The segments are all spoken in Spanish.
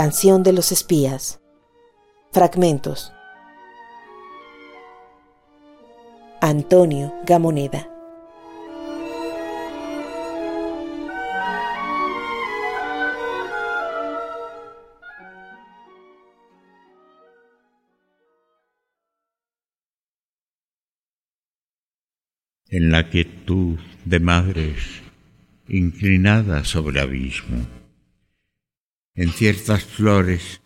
Canción de los espías. Fragmentos. Antonio Gamoneda. En la quietud de madres inclinadas sobre abismo, en ciertas flores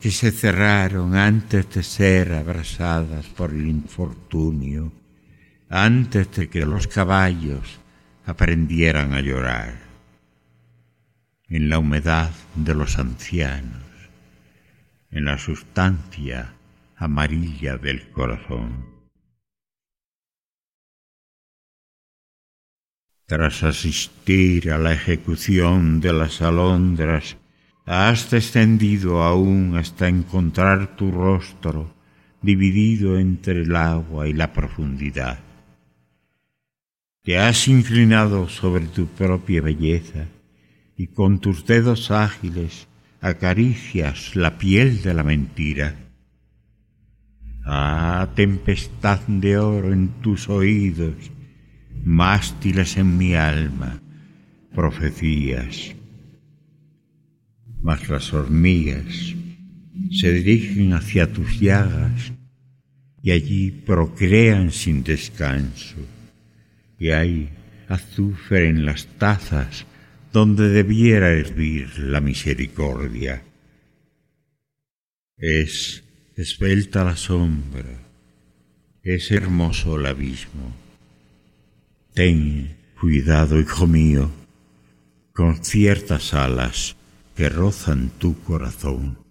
que se cerraron antes de ser abrasadas por el infortunio, antes de que los caballos aprendieran a llorar, en la humedad de los ancianos, en la sustancia amarilla del corazón. Tras asistir a la ejecución de las alondras, has descendido aún hasta encontrar tu rostro dividido entre el agua y la profundidad. Te has inclinado sobre tu propia belleza y con tus dedos ágiles acaricias la piel de la mentira. Ah, tempestad de oro en tus oídos, mástiles en mi alma, profecías mas las hormigas se dirigen hacia tus llagas y allí procrean sin descanso. Y hay azufre en las tazas donde debiera hervir la misericordia. Es esbelta la sombra, es hermoso el abismo. Ten cuidado, hijo mío, con ciertas alas que rozan tu corazón.